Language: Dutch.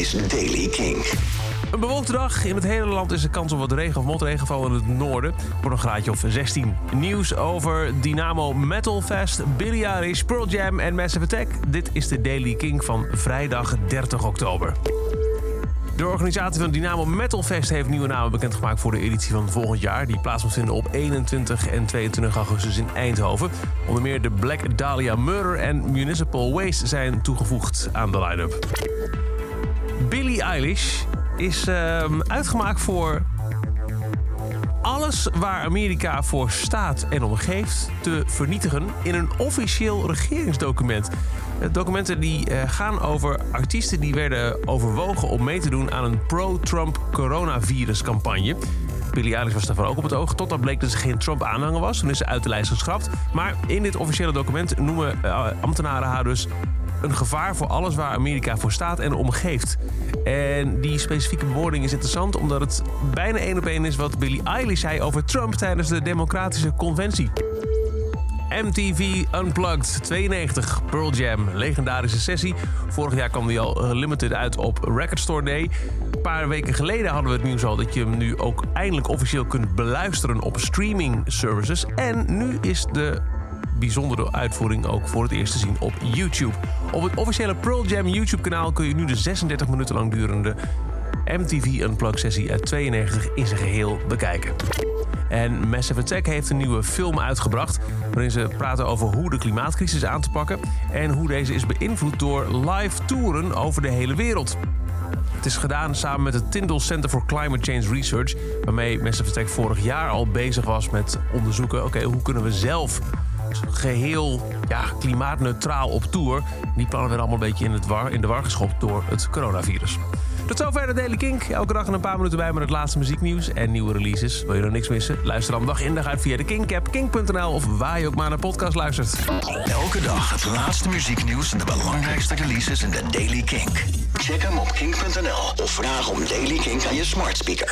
is Daily King. Een bewolkte dag. In het hele land is er kans op wat regen of motregenval in het noorden. Voor een graadje of 16. Nieuws over Dynamo Metal Fest, Eilish, Pearl Jam en Massive Attack. Dit is de Daily King van vrijdag 30 oktober. De organisatie van Dynamo Metal Fest heeft nieuwe namen bekendgemaakt voor de editie van volgend jaar. Die plaats vinden op 21 en 22 augustus in Eindhoven. Onder meer de Black Dahlia Murder en Municipal Waste zijn toegevoegd aan de line-up. Billie Eilish is ehm, uitgemaakt voor alles waar Amerika voor staat en omgeeft te vernietigen in een officieel regeringsdocument. Eh, documenten die eh, gaan over artiesten die werden overwogen om mee te doen aan een pro-Trump coronaviruscampagne. Billie Eilish was daarvan ook op het oog, totdat bleek dat ze geen Trump-aanhanger was. Toen is ze uit de lijst geschrapt. Maar in dit officiële document noemen uh, ambtenaren haar dus een gevaar voor alles waar Amerika voor staat en omgeeft. En die specifieke bewoording is interessant omdat het bijna één op één is wat Billie Eilish zei over Trump tijdens de Democratische Conventie. MTV Unplugged 92, Pearl Jam, legendarische sessie. Vorig jaar kwam die al limited uit op Record Store Day. Een paar weken geleden hadden we het nieuws al dat je hem nu ook eindelijk officieel kunt beluisteren op streaming services. En nu is de bijzondere uitvoering ook voor het eerst te zien op YouTube. Op het officiële Pearl Jam YouTube-kanaal kun je nu de 36 minuten lang durende MTV Unplugged sessie uit 92 in zijn geheel bekijken. En Massive Attack heeft een nieuwe film uitgebracht... waarin ze praten over hoe de klimaatcrisis aan te pakken... en hoe deze is beïnvloed door live toeren over de hele wereld. Het is gedaan samen met het Tyndall Center for Climate Change Research... waarmee Massive Attack vorig jaar al bezig was met onderzoeken... oké, hoe kunnen we zelf geheel ja, klimaatneutraal op tour. Die plannen werden allemaal een beetje in, het war, in de war geschopt door het coronavirus. Tot zover de Daily Kink. Elke dag een paar minuten bij met het laatste muzieknieuws en nieuwe releases. Wil je nog niks missen? Luister dan dag in dag uit via de Kink-app, kink.nl of waar je ook maar naar podcast luistert. Elke dag het laatste muzieknieuws en de belangrijkste releases in de Daily Kink. Check hem op kink.nl of vraag om Daily Kink aan je smart speaker.